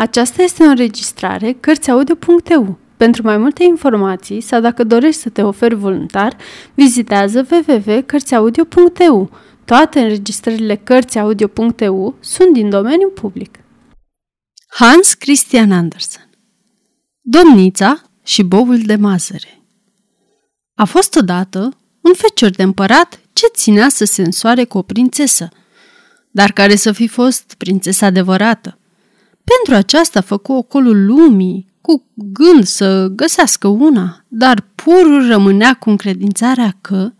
Aceasta este o înregistrare Cărțiaudio.eu. Pentru mai multe informații sau dacă dorești să te oferi voluntar, vizitează www.cărțiaudio.eu. Toate înregistrările Cărțiaudio.eu sunt din domeniu public. Hans Christian Andersen Domnița și bobul de mazăre A fost odată un fecior de împărat ce ținea să se însoare cu o prințesă, dar care să fi fost prințesa adevărată. Pentru aceasta făcu ocolul lumii, cu gând să găsească una, dar purul rămânea cu încredințarea că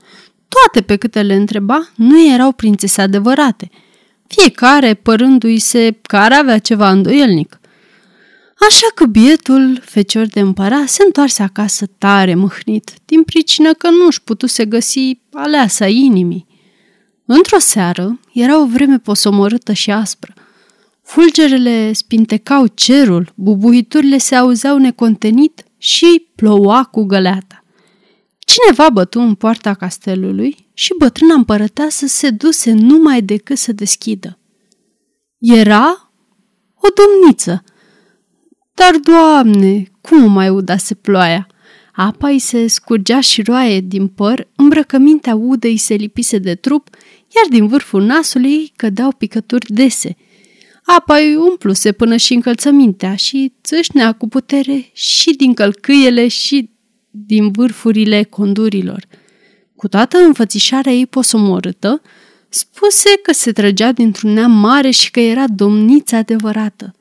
toate pe câte le întreba nu erau prințese adevărate, fiecare părându-i se care avea ceva îndoielnic. Așa că bietul fecior de împărat se întoarse acasă tare mâhnit, din pricină că nu își putuse găsi aleasa inimii. Într-o seară era o vreme posomorâtă și aspră. Fulgerele spintecau cerul, bubuiturile se auzeau necontenit și ploua cu găleata. Cineva bătu în poarta castelului și bătrâna împărăteasă se duse numai decât să deschidă. Era o domniță. Dar, doamne, cum mai udase ploaia? Apa îi se scurgea și roaie din păr, îmbrăcămintea udă îi se lipise de trup, iar din vârful nasului cădeau picături dese – Apa îi umpluse până și încălțămintea și țâșnea cu putere și din călcâiele și din vârfurile condurilor. Cu toată înfățișarea ei posomorâtă, spuse că se trăgea dintr-un neam mare și că era domnița adevărată.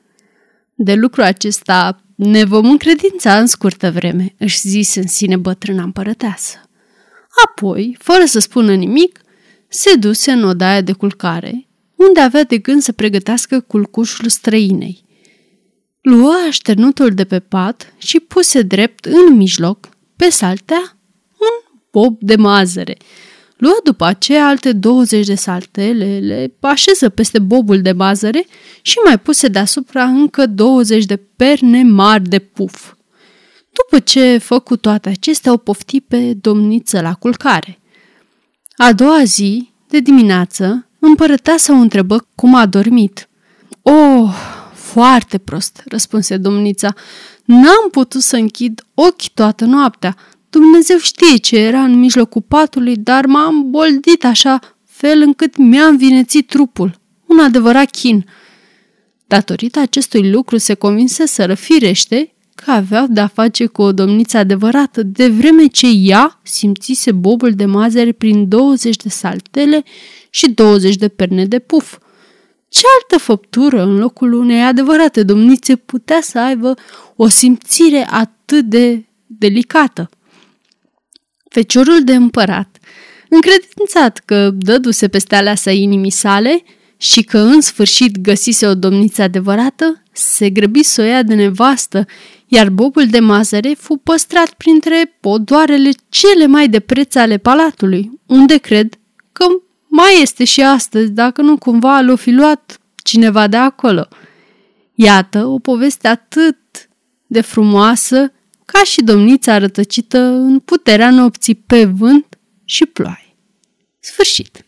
De lucru acesta ne vom încredința în scurtă vreme, își zise în sine bătrâna împărăteasă. Apoi, fără să spună nimic, se duse în odaia de culcare unde avea de gând să pregătească culcușul străinei. Luă așternutul de pe pat și puse drept în mijloc, pe saltea, un bob de mazăre. Luă după aceea alte 20 de saltele, le așeză peste bobul de mazăre și mai puse deasupra încă 20 de perne mari de puf. După ce făcu toate acestea, o pofti pe domniță la culcare. A doua zi, de dimineață, Împărăteasa o întrebă cum a dormit. Oh, foarte prost, răspunse domnița. N-am putut să închid ochii toată noaptea. Dumnezeu știe ce era în mijlocul patului, dar m-am boldit așa fel încât mi-a învinețit trupul. Un adevărat chin. Datorită acestui lucru se convinse să răfirește că aveau de-a face cu o domniță adevărată, de vreme ce ea simțise bobul de mazăre prin 20 de saltele și 20 de perne de puf. Ce altă făptură în locul unei adevărate domnițe putea să aibă o simțire atât de delicată? Feciorul de împărat, încredințat că dăduse peste aleasa inimii sale și că în sfârșit găsise o domniță adevărată, se grăbi să o ia de nevastă, iar bobul de mazăre fu păstrat printre podoarele cele mai de preț ale palatului, unde cred că mai este și astăzi, dacă nu cumva l-o fi luat cineva de acolo. Iată o poveste atât de frumoasă ca și domnița rătăcită în puterea nopții pe vânt și ploaie. Sfârșit.